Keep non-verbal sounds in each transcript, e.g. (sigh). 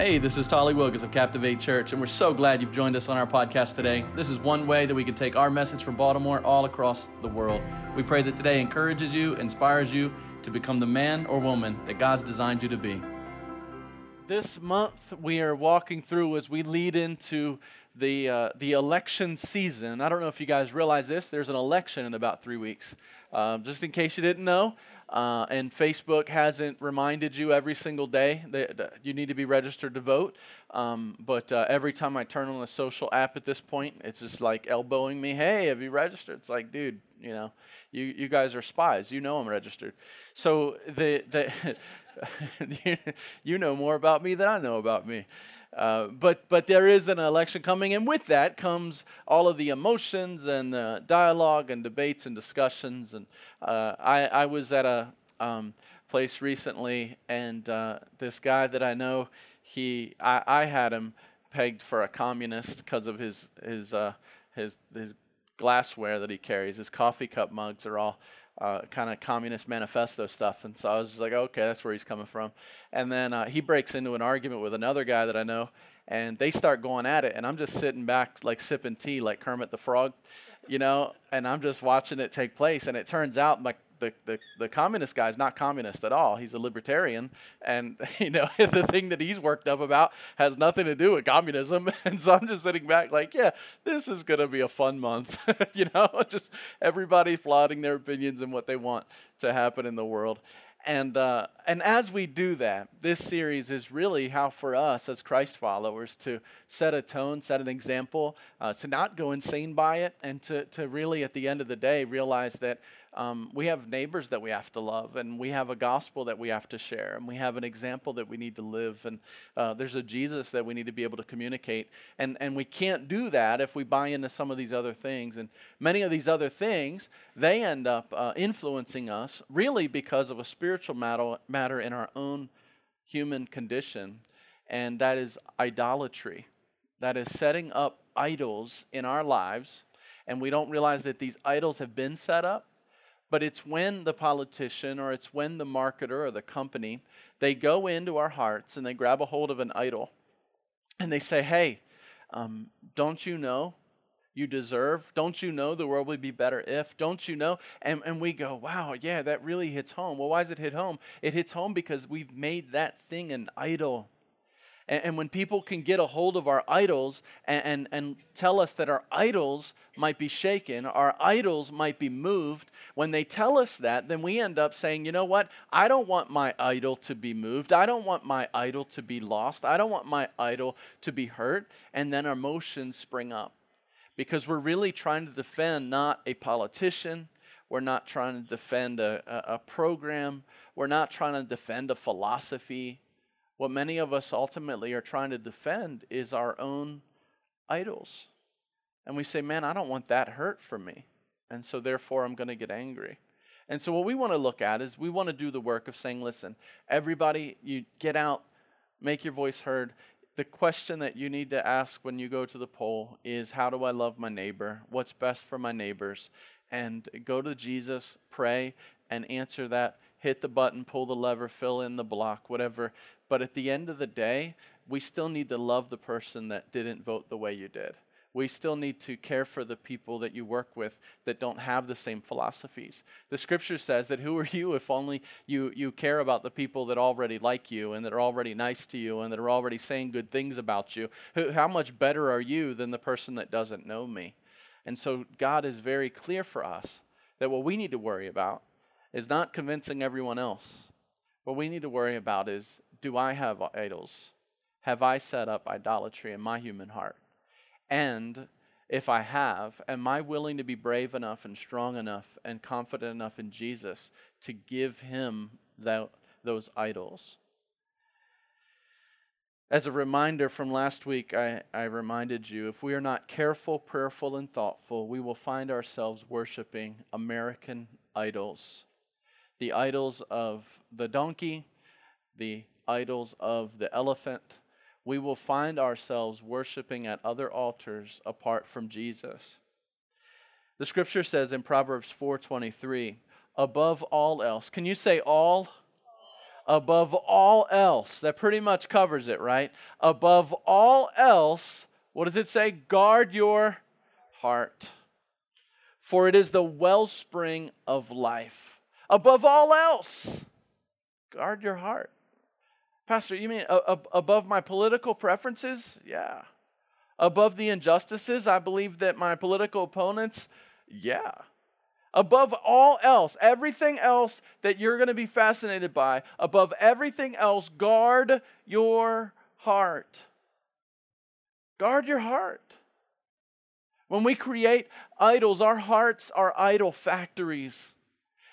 Hey, this is Tally Wilgis of Captivate Church, and we're so glad you've joined us on our podcast today. This is one way that we can take our message from Baltimore all across the world. We pray that today encourages you, inspires you to become the man or woman that God's designed you to be. This month, we are walking through as we lead into the, uh, the election season. I don't know if you guys realize this, there's an election in about three weeks. Uh, just in case you didn't know, uh, and Facebook hasn't reminded you every single day that, you need to be registered to vote. Um, but uh, every time I turn on a social app at this point, it's just like elbowing me, hey, have you registered? It's like, dude, you know, you, you guys are spies. You know I'm registered. So the, the (laughs) you know more about me than I know about me. Uh, but but there is an election coming, and with that comes all of the emotions and the dialogue and debates and discussions. And uh, I I was at a um, place recently, and uh, this guy that I know, he I, I had him pegged for a communist because of his his uh, his his glassware that he carries. His coffee cup mugs are all uh, kind of communist manifesto stuff. And so I was just like, okay, that's where he's coming from. And then uh, he breaks into an argument with another guy that I know, and they start going at it. And I'm just sitting back, like sipping tea, like Kermit the Frog, you know, and I'm just watching it take place. And it turns out, like, the, the, the communist guy is not communist at all. He's a libertarian. And, (laughs) you know, (laughs) the thing that he's worked up about has nothing to do with communism. (laughs) And so I'm just sitting back like, yeah, this is going to be a fun month. you know, just everybody flaunting their opinions and what they want to happen in the world. And, uh, and as we do that, this series is really how for us as Christ followers to set a tone, set an example, uh, to not go insane by it, and to, to really at the end of the day realize that um, we have neighbors that we have to love, and we have a gospel that we have to share, and we have an example that we need to live, and uh, there's a Jesus that we need to be able to communicate. And, and we can't do that if we buy into some of these other things. And many of these other things, they end up uh, influencing us really because of a spiritual matter, matter in our own human condition, and that is idolatry. That is setting up idols in our lives, and we don't realize that these idols have been set up but it's when the politician or it's when the marketer or the company they go into our hearts and they grab a hold of an idol and they say hey um, don't you know you deserve don't you know the world would be better if don't you know? And, and we go wow yeah that really hits home. Well why does it hit home? It hits home because we've made that thing an idol and, and when people can get a hold of our idols and, and, and tell us that our idols might be shaken, our idols might be moved, when they tell us that, then we end up saying, you know what? I don't want my idol to be moved. I don't want my idol to be lost. I don't want my idol to be hurt. And then our emotions spring up because we're really trying to defend not a politician. We're not trying to defend a, a, a program. We're not trying to defend a philosophy. What many of us ultimately are trying to defend is our own idols. And we say, man, I don't want that hurt for me. And so therefore, I'm going to get angry. And so, what we want to look at is we want to do the work of saying, listen, everybody, you get out, make your voice heard. The question that you need to ask when you go to the poll is, how do I love my neighbor? What's best for my neighbors? And go to Jesus, pray, and answer that hit the button, pull the lever, fill in the block, whatever. But at the end of the day, we still need to love the person that didn't vote the way you did. We still need to care for the people that you work with that don't have the same philosophies. The scripture says that who are you if only you, you care about the people that already like you and that are already nice to you and that are already saying good things about you? How much better are you than the person that doesn't know me? And so God is very clear for us that what we need to worry about is not convincing everyone else. What we need to worry about is do I have idols? Have I set up idolatry in my human heart? And if I have, am I willing to be brave enough and strong enough and confident enough in Jesus to give him that, those idols? As a reminder from last week, I, I reminded you if we are not careful, prayerful, and thoughtful, we will find ourselves worshiping American idols the idols of the donkey, the idols of the elephant, we will find ourselves worshiping at other altars apart from Jesus. The scripture says in Proverbs 4:23, above all else. Can you say all? above all else, that pretty much covers it, right? Above all else, what does it say? Guard your heart, for it is the wellspring of life. Above all else, guard your heart. Pastor, you mean above my political preferences? Yeah. Above the injustices, I believe that my political opponents, yeah. Above all else, everything else that you're going to be fascinated by, above everything else, guard your heart. Guard your heart. When we create idols, our hearts are idol factories.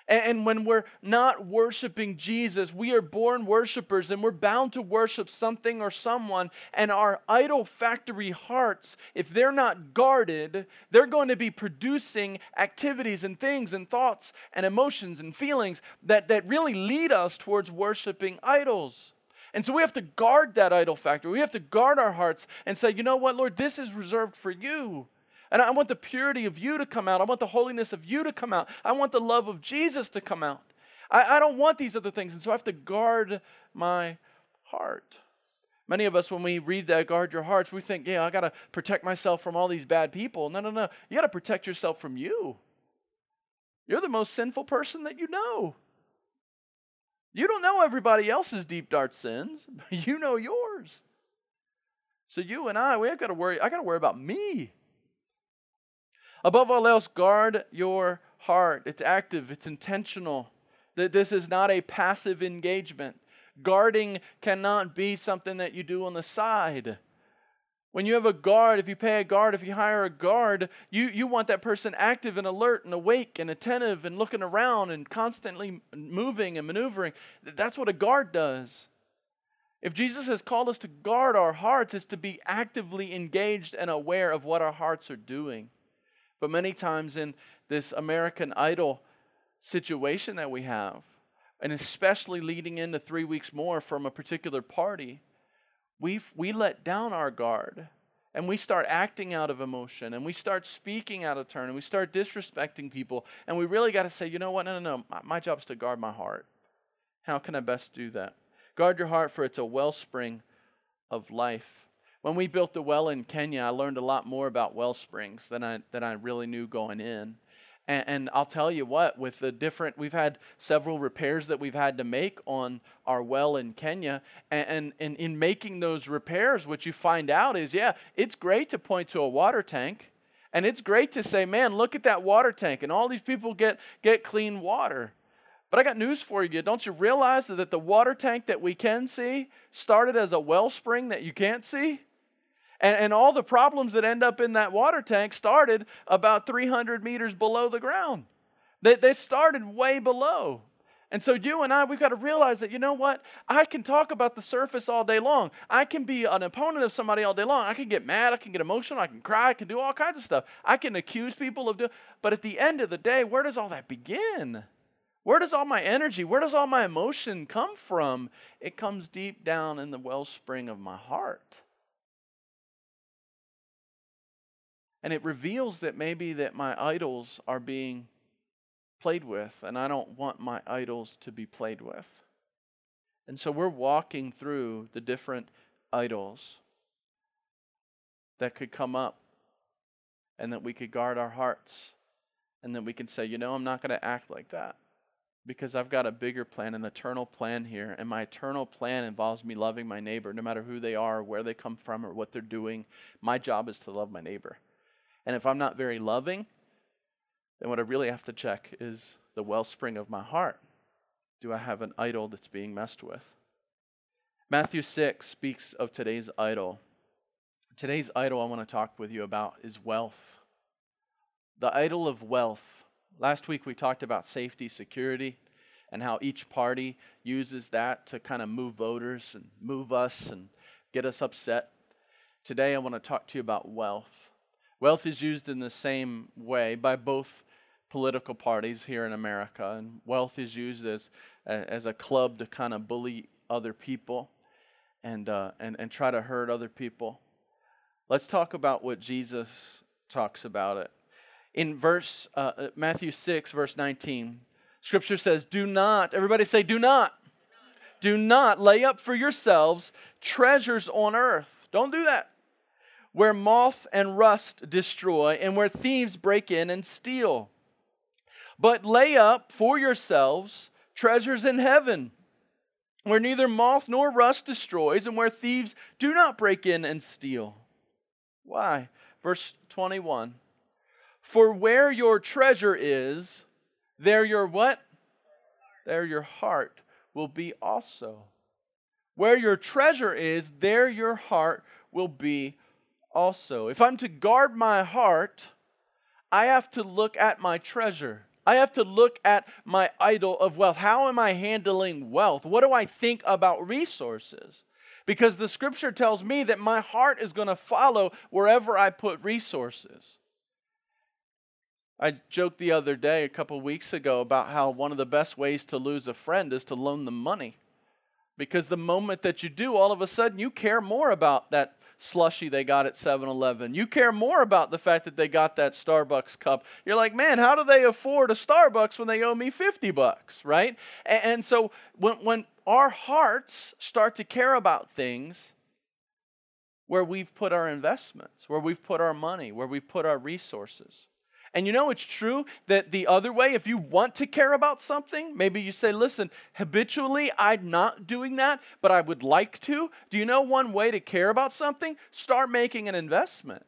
And when we're not worshiping Jesus, we are born worshipers and we're bound to worship something or someone. And our idol factory hearts, if they're not guarded, they're going to be producing activities and things and thoughts and emotions and feelings that, that really lead us towards worshiping idols. And so we have to guard that idol factory. We have to guard our hearts and say, you know what, Lord, this is reserved for you. And I want the purity of you to come out. I want the holiness of you to come out. I want the love of Jesus to come out. I, I don't want these other things. And so I have to guard my heart. Many of us, when we read that, guard your hearts, we think, yeah, I got to protect myself from all these bad people. No, no, no. You got to protect yourself from you. You're the most sinful person that you know. You don't know everybody else's deep, dark sins, but (laughs) you know yours. So you and I, we have got to worry. I got to worry about me. Above all else, guard your heart. It's active, it's intentional. That this is not a passive engagement. Guarding cannot be something that you do on the side. When you have a guard, if you pay a guard, if you hire a guard, you, you want that person active and alert and awake and attentive and looking around and constantly moving and maneuvering. That's what a guard does. If Jesus has called us to guard our hearts, it's to be actively engaged and aware of what our hearts are doing. But many times in this American Idol situation that we have, and especially leading into three weeks more from a particular party, we we let down our guard and we start acting out of emotion and we start speaking out of turn and we start disrespecting people. And we really got to say, you know what? No, no, no. My job is to guard my heart. How can I best do that? Guard your heart, for it's a wellspring of life. When we built the well in Kenya, I learned a lot more about well springs than I, than I really knew going in. And, and, I'll tell you what, with the different, we've had several repairs that we've had to make on our well in Kenya. And, and, and in making those repairs, what you find out is, yeah, it's great to point to a water tank. And it's great to say, man, look at that water tank. And all these people get, get clean water. But I got news for you. Don't you realize that the water tank that we can see started as a wellspring that you can't see? And, and all the problems that end up in that water tank started about 300 meters below the ground. They, they started way below. And so, you and I, we've got to realize that, you know what? I can talk about the surface all day long. I can be an opponent of somebody all day long. I can get mad. I can get emotional. I can cry. I can do all kinds of stuff. I can accuse people of doing. But at the end of the day, where does all that begin? Where does all my energy, where does all my emotion come from? It comes deep down in the wellspring of my heart. And it reveals that maybe that my idols are being played with, and I don't want my idols to be played with. And so we're walking through the different idols that could come up, and that we could guard our hearts, and that we can say, you know, I'm not going to act like that because I've got a bigger plan, an eternal plan here. And my eternal plan involves me loving my neighbor, no matter who they are, where they come from, or what they're doing. My job is to love my neighbor. And if I'm not very loving, then what I really have to check is the wellspring of my heart. Do I have an idol that's being messed with? Matthew 6 speaks of today's idol. Today's idol I want to talk with you about is wealth. The idol of wealth. Last week we talked about safety, security, and how each party uses that to kind of move voters and move us and get us upset. Today I want to talk to you about wealth. Wealth is used in the same way by both political parties here in America, and wealth is used as, as a club to kind of bully other people and, uh, and, and try to hurt other people. Let's talk about what Jesus talks about it. In verse uh, uh Matthew 6, verse 19, scripture says, Do not, everybody say, do not. Do not lay up for yourselves treasures on earth. Don't do that. Where moth and rust destroy, and where thieves break in and steal. But lay up for yourselves treasures in heaven, where neither moth nor rust destroys, and where thieves do not break in and steal. Why? Verse 21 For where your treasure is, there your what? There your heart will be also. Where your treasure is, there your heart will be also. If I'm to guard my heart, I have to look at my treasure. I have to look at my idol of wealth. How am I handling wealth? What do I think about resources? Because the scripture tells me that my heart is going to follow wherever I put resources. I joked the other day, a couple weeks ago, about how one of the best ways to lose a friend is to loan them money. Because the moment that you do, all of a sudden you care more about that slushy they got at 7 Eleven. You care more about the fact that they got that Starbucks cup. You're like, man, how do they afford a Starbucks when they owe me 50 bucks, right? And, and so when, when our hearts start to care about things, where we've put our investments, where we've put our money, where we've put our resources. And you know, it's true that the other way, if you want to care about something, maybe you say, listen, habitually I'm not doing that, but I would like to. Do you know one way to care about something? Start making an investment.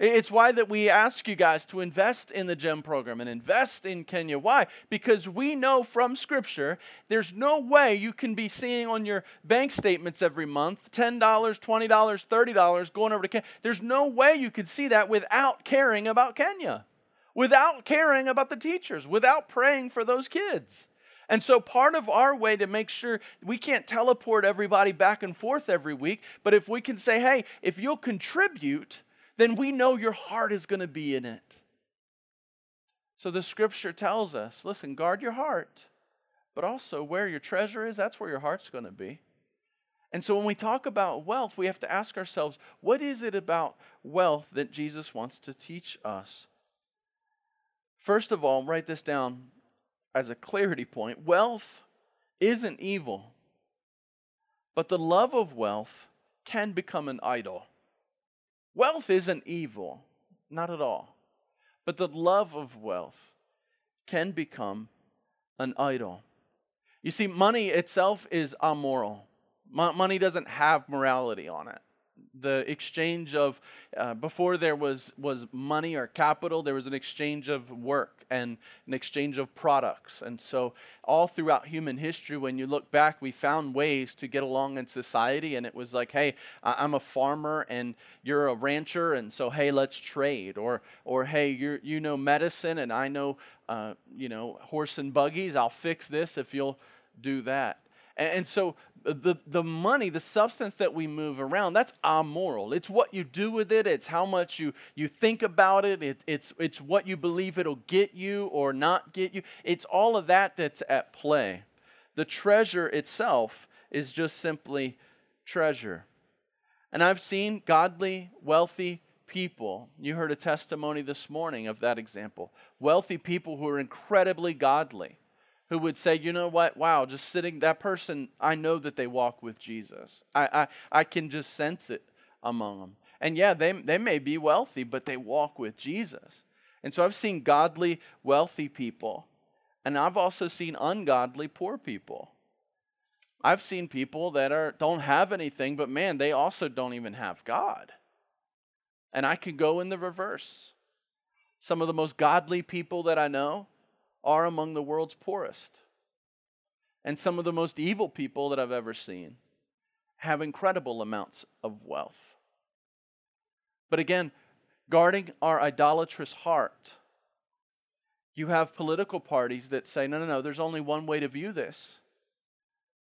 It's why that we ask you guys to invest in the GEM program and invest in Kenya. Why? Because we know from Scripture there's no way you can be seeing on your bank statements every month $10, $20, $30 going over to Kenya. There's no way you could see that without caring about Kenya without caring about the teachers, without praying for those kids. And so, part of our way to make sure we can't teleport everybody back and forth every week, but if we can say, hey, if you'll contribute, then we know your heart is going to be in it. So, the scripture tells us listen, guard your heart, but also where your treasure is, that's where your heart's going to be. And so, when we talk about wealth, we have to ask ourselves, what is it about wealth that Jesus wants to teach us? First of all, write this down as a clarity point wealth isn't evil, but the love of wealth can become an idol. Wealth isn't evil, not at all, but the love of wealth can become an idol. You see, money itself is amoral. Money doesn't have morality on it the exchange of uh, before there was was money or capital there was an exchange of work and an exchange of products. And so all throughout human history when you look back we found ways to get along in society and it was like hey i'm a farmer and you're a rancher and so hey let's trade. Or or hey you you know medicine and i know uh, you know horse and buggies i'll fix this if you'll do that. And so the, the money, the substance that we move around, that's amoral. It's what you do with it, it's how much you, you think about it, it, it's, it's what you believe it'll get you or not get you. It's all of that that's at play. The treasure itself is just simply treasure. And I've seen godly, wealthy people. You heard a testimony this morning of that example. Wealthy people who are incredibly godly who would say, you know what, wow, just sitting, that person, I know that they walk with Jesus. I, I, I can just sense it among them. And yeah, they, they may be wealthy, but they walk with Jesus. And so I've seen godly, wealthy people, and I've also seen ungodly, poor people. I've seen people that are, don't have anything, but man, they also don't even have God. And I could go in the reverse. Some of the most godly people that I know, are among the world's poorest. And some of the most evil people that I've ever seen have incredible amounts of wealth. But again, guarding our idolatrous heart, you have political parties that say, no, no, no, there's only one way to view this.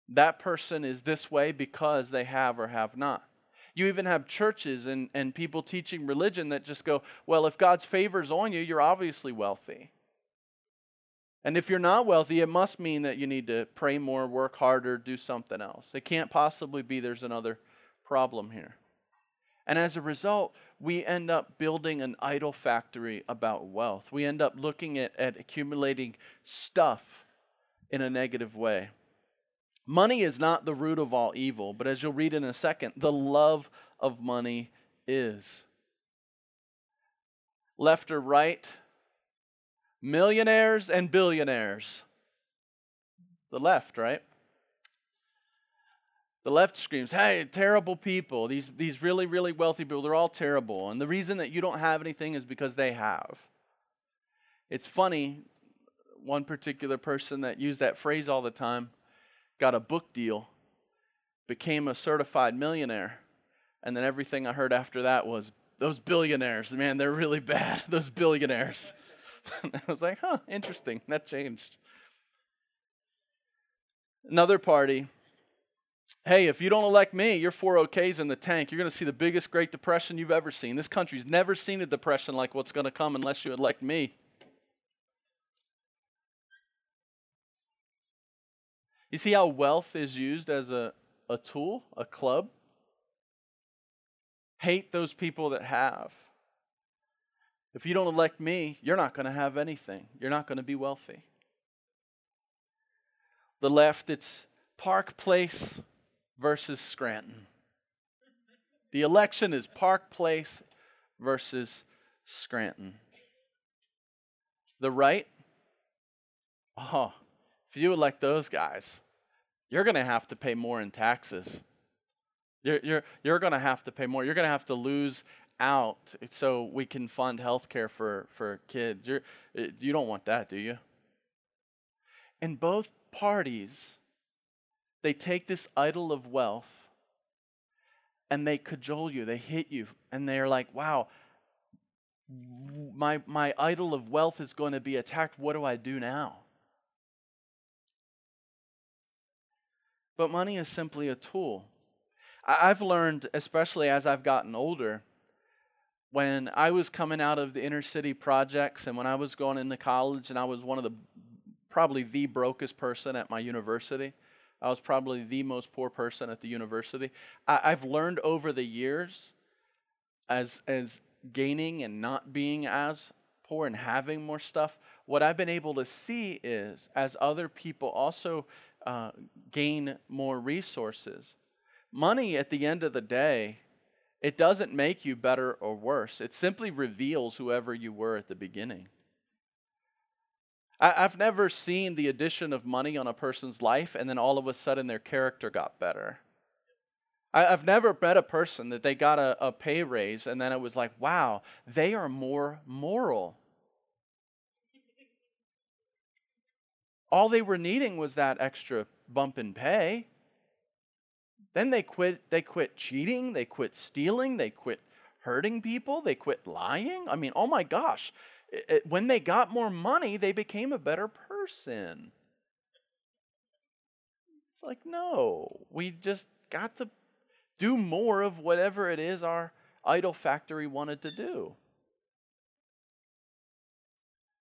That person is this way because they have or have not. You even have churches and, and people teaching religion that just go, well, if God's favor's on you, you're obviously wealthy. And if you're not wealthy, it must mean that you need to pray more, work harder, do something else. It can't possibly be there's another problem here. And as a result, we end up building an idol factory about wealth. We end up looking at, at accumulating stuff in a negative way. Money is not the root of all evil, but as you'll read in a second, the love of money is. Left or right, millionaires and billionaires. The left, right? The left screams, hey, terrible people. These, these really, really wealthy people, they're all terrible. And the reason that you don't have anything is because they have. It's funny, one particular person that used that phrase all the time got a book deal, became a certified millionaire, and then everything I heard after that was, those billionaires, man, they're really bad, (laughs) those billionaires. (laughs) I was like, huh, interesting. That changed. Another party hey, if you don't elect me, your 401ks in the tank. You're going to see the biggest Great Depression you've ever seen. This country's never seen a depression like what's going to come unless you elect me. You see how wealth is used as a, a tool, a club? Hate those people that have. If you don't elect me, you're not going to have anything. You're not going to be wealthy. The left, it's Park Place versus Scranton. The election is Park Place versus Scranton. The right, oh, if you elect those guys, you're going to have to pay more in taxes. You're, you're, you're going to have to pay more. You're going to have to lose out so we can fund health care for, for kids. You're, eh, you don't want that, do you? And both parties they take this idol of wealth and they cajole you, they hit you, and they're like, wow, my, my idol of wealth is going to be attacked. What do I do now? But money is simply a tool. I've learned, especially as I've gotten older, when I was coming out of the inner city projects and when I was going into college and I was one of the probably the brokest person at my university. I was probably the most poor person at the university. I, have learned over the years, as as gaining and not being as poor and having more stuff, what I've been able to see is as other people also uh, gain more resources, money at the end of the day, it doesn't make you better or worse. It simply reveals whoever you were at the beginning. I've never seen the addition of money on a person's life and then all of a sudden their character got better. I've never met a person that they got a, a pay raise and then it was like, wow, they are more moral. All they were needing was that extra bump in pay. Then they quit they quit cheating, they quit stealing, they quit hurting people, they quit lying. I mean, oh my gosh, it, when they got more money, they became a better person. It's like, no, we just got to do more of whatever it is our idol factory wanted to do.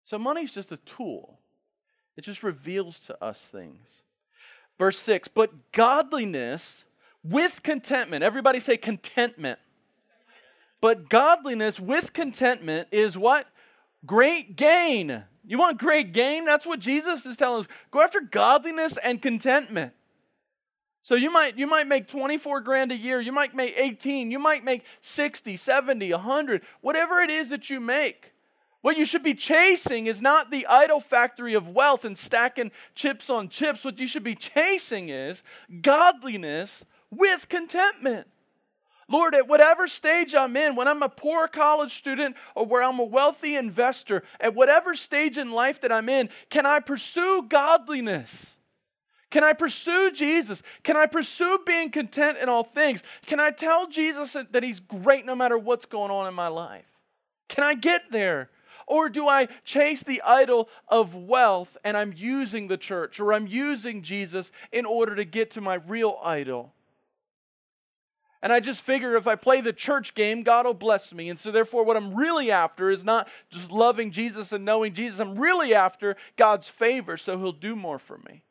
So, money's just a tool, it just reveals to us things. Verse 6 But godliness with contentment, everybody say contentment. But godliness with contentment is what? great gain. You want great gain? That's what Jesus is telling us. Go after godliness and contentment. So you might you might make 24 grand a year, you might make 18, you might make 60, 70, 100, whatever it is that you make. What you should be chasing is not the idol factory of wealth and stacking chips on chips. What you should be chasing is godliness with contentment. Lord, at whatever stage I'm in, when I'm a poor college student or where I'm a wealthy investor, at whatever stage in life that I'm in, can I pursue godliness? Can I pursue Jesus? Can I pursue being content in all things? Can I tell Jesus that He's great no matter what's going on in my life? Can I get there? Or do I chase the idol of wealth and I'm using the church or I'm using Jesus in order to get to my real idol? And I just figure if I play the church game, God will bless me. And so, therefore, what I'm really after is not just loving Jesus and knowing Jesus. I'm really after God's favor, so He'll do more for me.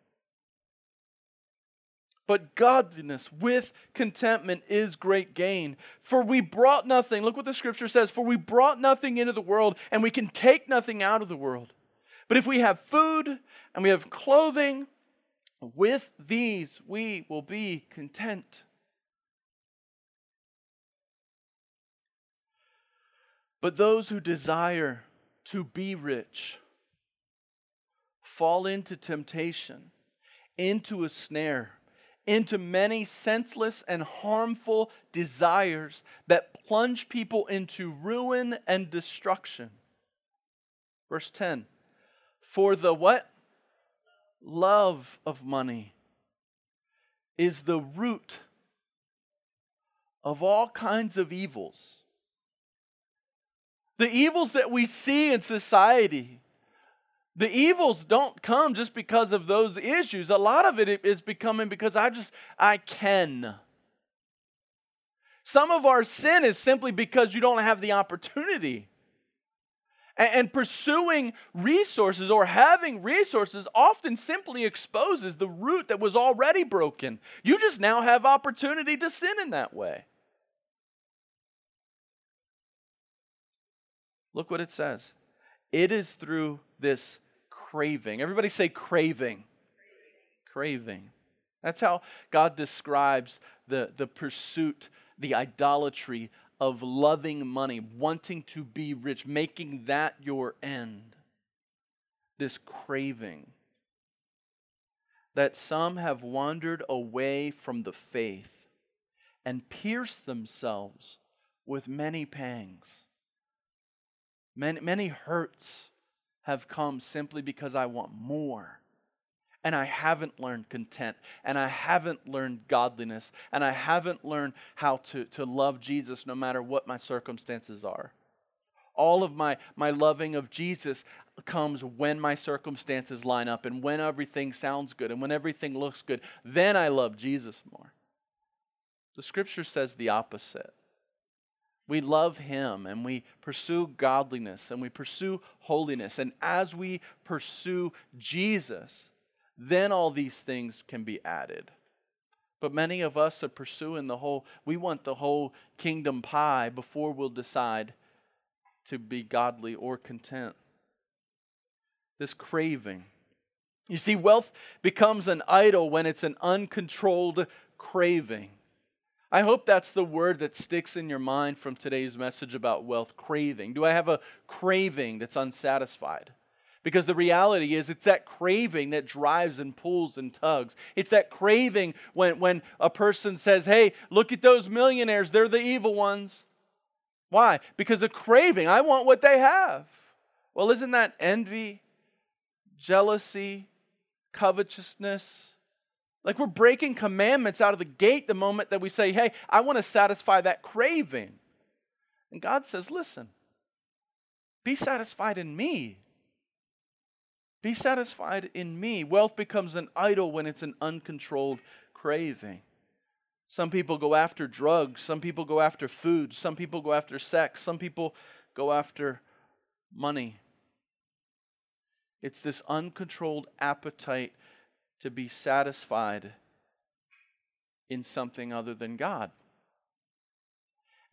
But godliness with contentment is great gain. For we brought nothing, look what the scripture says, for we brought nothing into the world, and we can take nothing out of the world. But if we have food and we have clothing, With these we will be content. But those who desire to be rich fall into temptation, into a snare, into many senseless and harmful desires that plunge people into ruin and destruction. Verse 10 For the what? Love of money is the root of all kinds of evils. The evils that we see in society, the evils don't come just because of those issues. A lot of it is becoming because I just, I can. Some of our sin is simply because you don't have the opportunity. And pursuing resources or having resources often simply exposes the root that was already broken. You just now have opportunity to sin in that way. Look what it says. It is through this craving. Everybody say craving. Craving. That's how God describes the, the pursuit, the idolatry of loving money, wanting to be rich, making that your end. This craving. That some have wandered away from the faith and pierced themselves with many pangs. Many, many hurts have come simply because I want more and I haven't learned content, and I haven't learned godliness, and I haven't learned how to, to love Jesus no matter what my circumstances are. All of my, my loving of Jesus comes when my circumstances line up and when everything sounds good and when everything looks good. Then I love Jesus more. The scripture says the opposite. We love Him and we pursue godliness and we pursue holiness. And as we pursue Jesus, then all these things can be added. But many of us are pursuing the whole, we want the whole kingdom pie before we'll decide to be godly or content. This craving. You see, wealth becomes an idol when it's an uncontrolled craving. I hope that's the word that sticks in your mind from today's message about wealth craving. Do I have a craving that's unsatisfied? Because the reality is, it's that craving that drives and pulls and tugs. It's that craving when, when a person says, Hey, look at those millionaires, they're the evil ones. Why? Because a craving, I want what they have. Well, isn't that envy, jealousy, covetousness? Like we're breaking commandments out of the gate the moment that we say, Hey, I want to satisfy that craving. And God says, Listen, be satisfied in me. Be satisfied in me. Wealth becomes an idol when it's an uncontrolled craving. Some people go after drugs. Some people go after food. Some people go after sex. Some people go after money. It's this uncontrolled appetite to be satisfied in something other than God.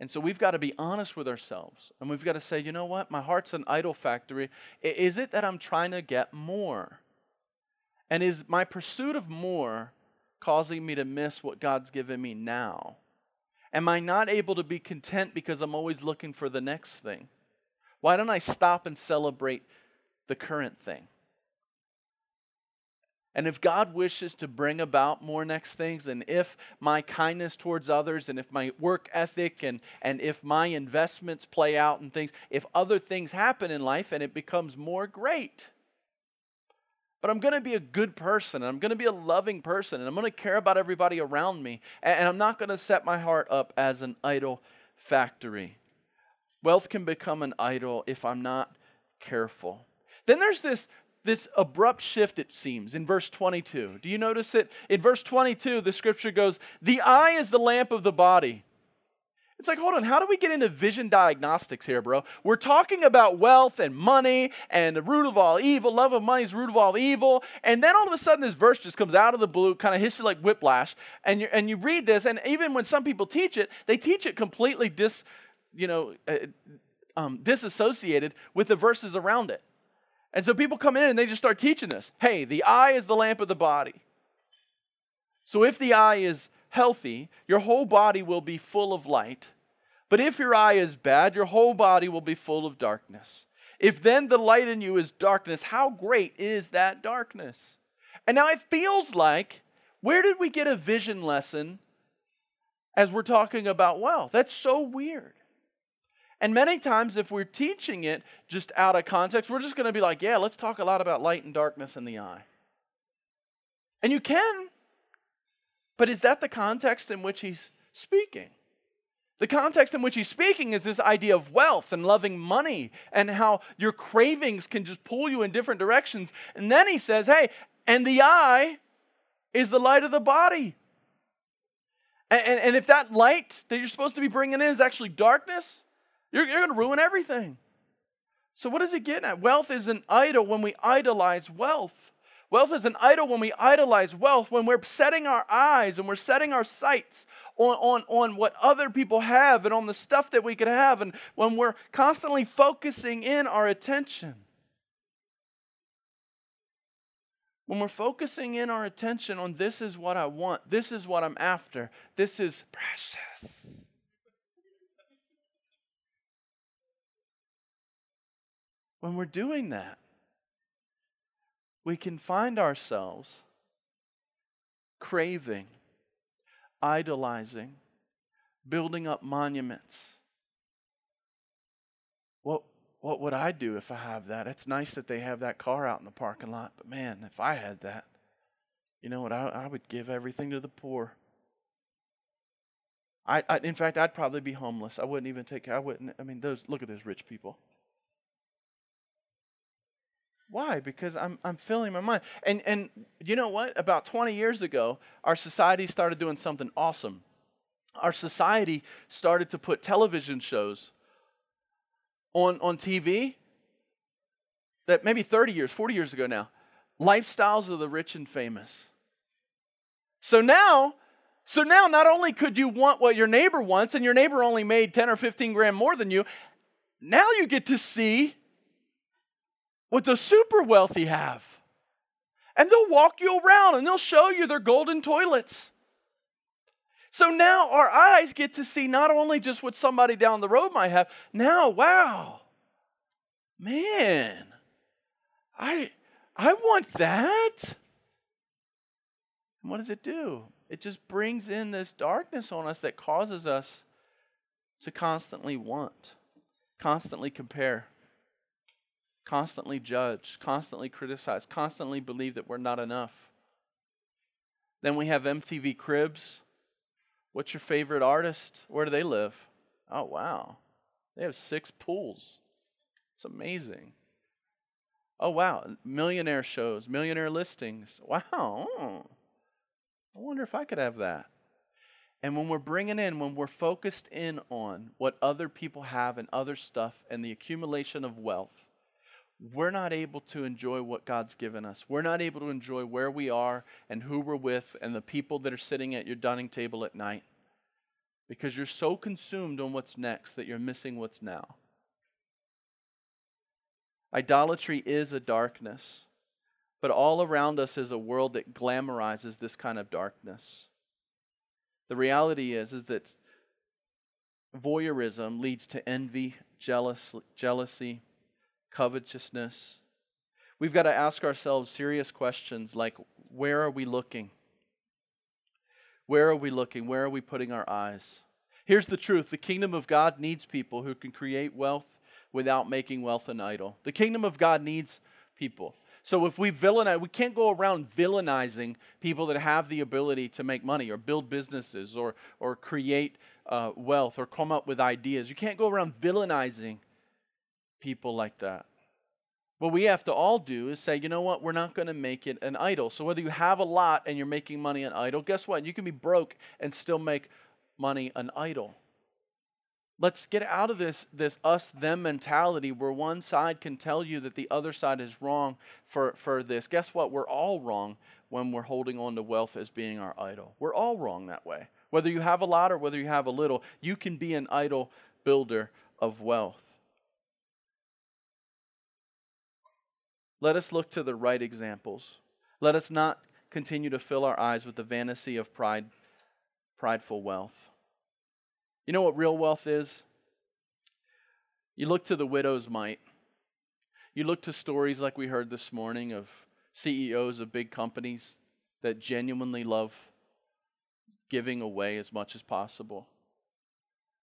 And so we've got to be honest with ourselves. And we've got to say, you know what? My heart's an idol factory. Is it that I'm trying to get more? And is my pursuit of more causing me to miss what God's given me now? Am I not able to be content because I'm always looking for the next thing? Why don't I stop and celebrate the current thing? And if God wishes to bring about more next things, and if my kindness towards others, and if my work ethic, and, and if my investments play out and things, if other things happen in life and it becomes more great. But I'm going to be a good person, and I'm going to be a loving person, and I'm going to care about everybody around me, and, and I'm not going to set my heart up as an idol factory. Wealth can become an idol if I'm not careful. Then there's this this abrupt shift, it seems, in verse 22. Do you notice it? In verse 22, the scripture goes, The eye is the lamp of the body. It's like, hold on, how do we get into vision diagnostics here, bro? We're talking about wealth and money and the root of all evil. Love of money is root of all evil. And then all of a sudden, this verse just comes out of the blue, kind of hits you like whiplash. And you, and you read this, and even when some people teach it, they teach it completely dis, you know, uh, um, disassociated with the verses around it. And so people come in and they just start teaching this. Hey, the eye is the lamp of the body. So if the eye is healthy, your whole body will be full of light. But if your eye is bad, your whole body will be full of darkness. If then the light in you is darkness, how great is that darkness? And now it feels like, where did we get a vision lesson as we're talking about wealth? That's so weird. And many times, if we're teaching it just out of context, we're just going to be like, yeah, let's talk a lot about light and darkness in the eye. And you can, but is that the context in which he's speaking? The context in which he's speaking is this idea of wealth and loving money and how your cravings can just pull you in different directions. And then he says, hey, and the eye is the light of the body. And, and, and if that light that you're supposed to be bringing in is actually darkness, you're, you're going to ruin everything. So, what is he getting at? Wealth is an idol when we idolize wealth. Wealth is an idol when we idolize wealth, when we're setting our eyes and we're setting our sights on, on, on what other people have and on the stuff that we could have, and when we're constantly focusing in our attention. When we're focusing in our attention on this is what I want, this is what I'm after, this is precious. When we're doing that, we can find ourselves craving, idolizing, building up monuments. What, what would I do if I have that? It's nice that they have that car out in the parking lot, but man, if I had that, you know what? I, I would give everything to the poor. I, I, in fact, I'd probably be homeless. I wouldn't even take. I wouldn't. I mean, those. Look at those rich people. Why? Because I'm, I'm filling my mind. And, and you know what? About 20 years ago, our society started doing something awesome. Our society started to put television shows on, on TV that maybe 30 years, 40 years ago now, lifestyles of the rich and famous. So now, so now not only could you want what your neighbor wants and your neighbor only made 10 or 15 grand more than you, now you get to see what the super wealthy have. And they'll walk you around and they'll show you their golden toilets. So now our eyes get to see not only just what somebody down the road might have, now, wow, man, I, I want that. And what does it do? It just brings in this darkness on us that causes us to constantly want, constantly compare constantly judge, constantly criticize, constantly believe that we're not enough. Then we have MTV Cribs. What's your favorite artist? Where do they live? Oh, wow. They have six pools. It's amazing. Oh, wow. Millionaire shows, millionaire listings. Wow. I wonder if I could have that. And when we're bringing in, when we're focused in on what other people have and other stuff and the accumulation of wealth, we're not able to enjoy what God's given us. We're not able to enjoy where we are and who we're with and the people that are sitting at your dining table at night because you're so consumed on what's next that you're missing what's now. Idolatry is a darkness, but all around us is a world that glamorizes this kind of darkness. The reality is, is that voyeurism leads to envy, jealous, jealousy, covetousness. We've got to ask ourselves serious questions like where are we looking? Where are we looking? Where are we putting our eyes? Here's the truth the kingdom of God needs people who can create wealth without making wealth an idol. The kingdom of God needs people. So if we villainize, we can't go around villainizing people that have the ability to make money or build businesses or, or create uh, wealth or come up with ideas. You can't go around villainizing people like that. What we have to all do is say, you know what, we're not going to make it an idol. So whether you have a lot and you're making money an idol, guess what? You can be broke and still make money an idol. Let's get out of this, this us them mentality where one side can tell you that the other side is wrong for, for this. Guess what? We're all wrong when we're holding on to wealth as being our idol. We're all wrong that way. Whether you have a lot or whether you have a little, you can be an idol builder of wealth. Let us look to the right examples. Let us not continue to fill our eyes with the vanity of pride, prideful wealth. You know what real wealth is? You look to the widow's mite. You look to stories like we heard this morning of CEOs of big companies that genuinely love giving away as much as possible.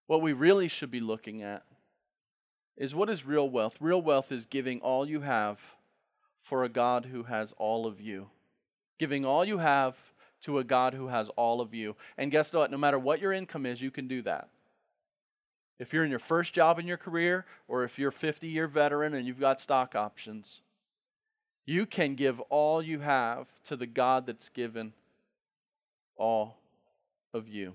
What we really should be looking at is what is real wealth? Real wealth is giving all you have for a God who has all of you. Giving all you have to a God who has all of you. And guess what? No matter what your income is, you can do that. If you're in your first job in your career, or if you're a 50 year veteran and you've got stock options, you can give all you have to the God that's given all of you.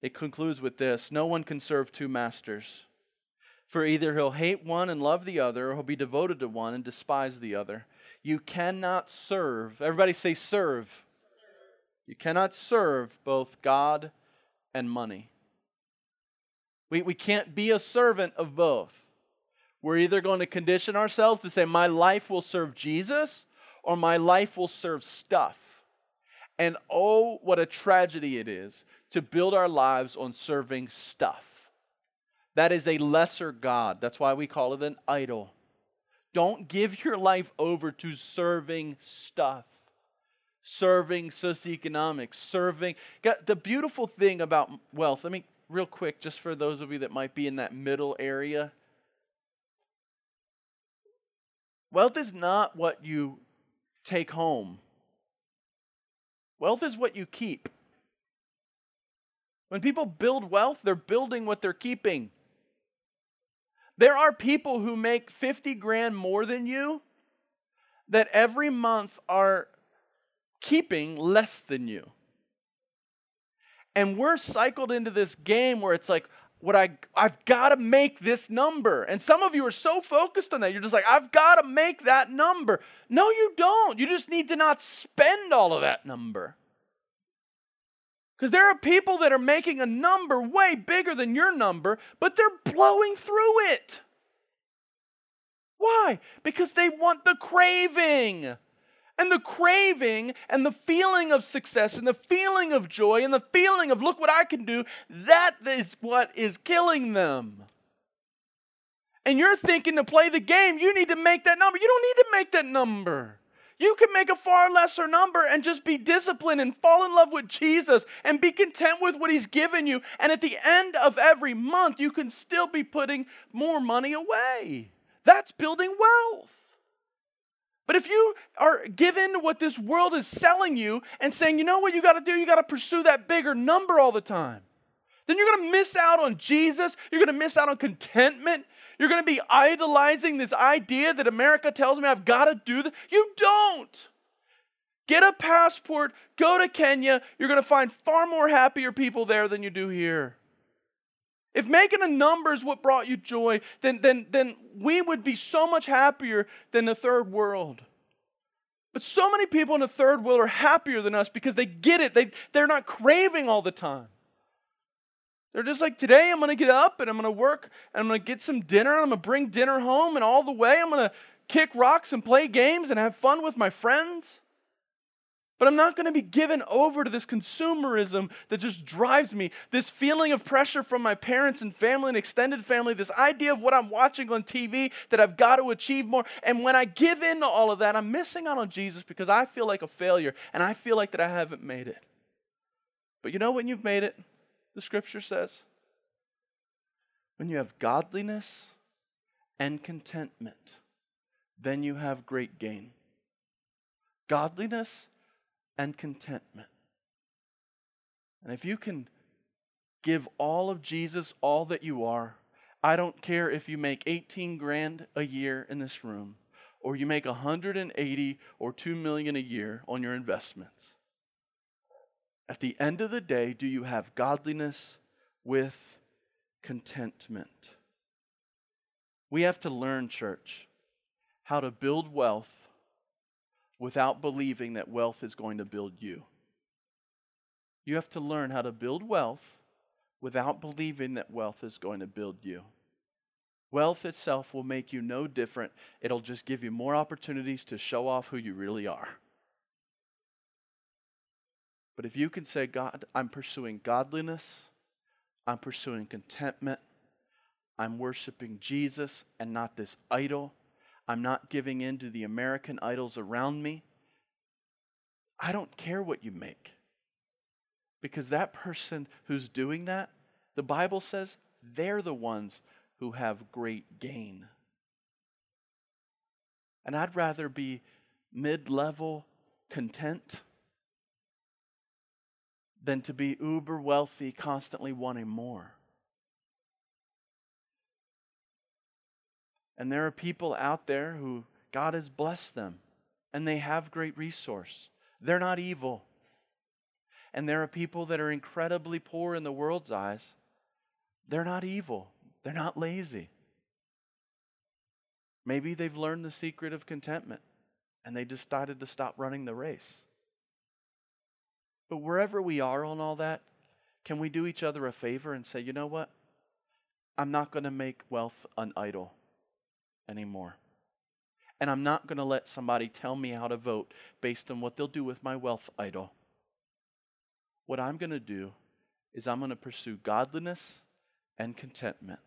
It concludes with this No one can serve two masters. For either he'll hate one and love the other, or he'll be devoted to one and despise the other. You cannot serve. Everybody say, serve. You cannot serve both God and money. We, we can't be a servant of both. We're either going to condition ourselves to say, My life will serve Jesus, or my life will serve stuff. And oh, what a tragedy it is to build our lives on serving stuff. That is a lesser God. That's why we call it an idol. Don't give your life over to serving stuff, serving socioeconomics, serving. The beautiful thing about wealth, let me, real quick, just for those of you that might be in that middle area. Wealth is not what you take home. Wealth is what you keep. When people build wealth, they're building what they're keeping. There are people who make 50 grand more than you that every month are keeping less than you. And we're cycled into this game where it's like, what I I've got to make this number. And some of you are so focused on that. You're just like, I've got to make that number. No, you don't. You just need to not spend all of that number. Because there are people that are making a number way bigger than your number, but they're blowing through it. Why? Because they want the craving. And the craving and the feeling of success and the feeling of joy and the feeling of, look what I can do, that is what is killing them. And you're thinking to play the game, you need to make that number. You don't need to make that number. You can make a far lesser number and just be disciplined and fall in love with Jesus and be content with what He's given you. And at the end of every month, you can still be putting more money away. That's building wealth. But if you are given what this world is selling you and saying, you know what you got to do? You got to pursue that bigger number all the time. Then you're going to miss out on Jesus. You're going to miss out on contentment. You're going to be idolizing this idea that America tells me I've got to do this. You don't. Get a passport, go to Kenya. You're going to find far more happier people there than you do here. If making a number is what brought you joy, then, then, then we would be so much happier than the third world. But so many people in the third world are happier than us because they get it. They, they're not craving all the time. They're just like, today I'm going to get up and I'm going to work and I'm going to get some dinner and I'm going to bring dinner home and all the way I'm going to kick rocks and play games and have fun with my friends. But I'm not going to be given over to this consumerism that just drives me, this feeling of pressure from my parents and family and extended family, this idea of what I'm watching on TV that I've got to achieve more. And when I give in to all of that, I'm missing out on Jesus because I feel like a failure and I feel like that I haven't made it. But you know when you've made it? The scripture says? When you have godliness and contentment, then you have great gain. Godliness and contentment. And if you can give all of Jesus all that you are, I don't care if you make 18 grand a year in this room or you make 180 or 2 million a year on your investments. At the end of the day, do you have godliness with contentment? We have to learn, church, how to build wealth without believing that wealth is going to build you. You have to learn how to build wealth without believing that wealth is going to build you. Wealth itself will make you no different. It'll just give you more opportunities to show off who you really are. But if you can say, God, I'm pursuing godliness, I'm pursuing contentment, I'm worshiping Jesus and not this idol, I'm not giving in to the American idols around me, I don't care what you make. Because that person who's doing that, the Bible says they're the ones who have great gain. And I'd rather be mid level content than to be uber wealthy, constantly wanting more. And there are people out there who God has blessed them and they have great resource. They're not evil. And there are people that are incredibly poor in the world's eyes. They're not evil. They're not lazy. Maybe they've learned the secret of contentment and they decided to stop running the race. But wherever we are on all that, can we do each other a favor and say, you know what? I'm not going to make wealth an idol anymore. And I'm not going to let somebody tell me how to vote based on what they'll do with my wealth idol. What I'm going to do is I'm going to pursue godliness and contentment.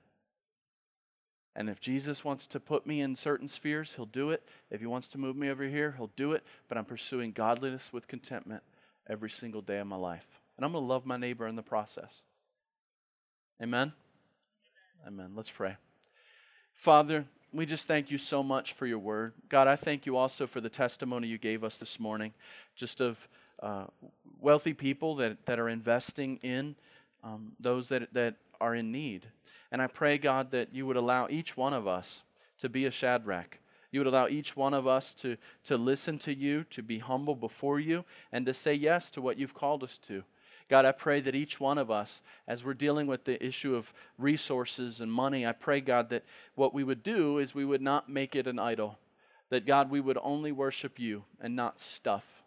And if Jesus wants to put me in certain spheres, he'll do it. If he wants to move me over here, he'll do it. But I'm pursuing godliness with contentment every single day of my life. And I'm going to love my neighbor in the process. Amen? Amen. Let's pray. Father, we just thank you so much for your word. God, I thank you also for the testimony you gave us this morning, just of uh, wealthy people that, that are investing in um, those that, that are in need. And I pray, God, that you would allow each one of us to be a Shadrach. You would allow each one of us to, to listen to you, to be humble before you, and to say yes to what you've called us to. God, I pray that each one of us, as we're dealing with the issue of resources and money, I pray, God, that what we would do is we would not make it an idol. That, God, we would only worship you and not stuff.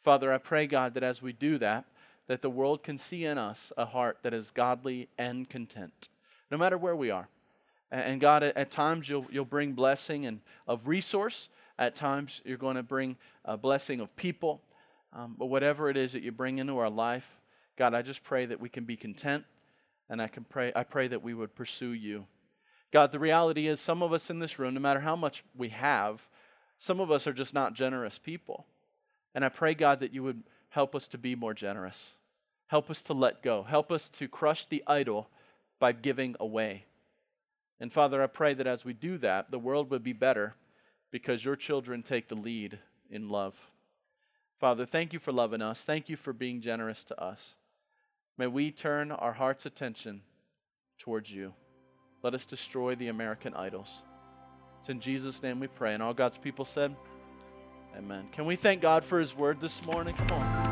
Father, I pray, God, that as we do that, that the world can see in us a heart that is godly and content no matter where we are. And God, at times you'll, you'll bring blessing and of resource. At times you're going to bring a blessing of people. Um, but whatever it is that you bring into our life, God, I just pray that we can be content, and I can pray. I pray that we would pursue you. God, the reality is, some of us in this room, no matter how much we have, some of us are just not generous people. And I pray, God, that you would help us to be more generous. Help us to let go. Help us to crush the idol by giving away. And Father, I pray that as we do that, the world would be better because your children take the lead in love. Father, thank you for loving us. Thank you for being generous to us. May we turn our heart's attention towards you. Let us destroy the American idols. It's in Jesus' name we pray. And all God's people said, Amen. Can we thank God for his word this morning? Come on.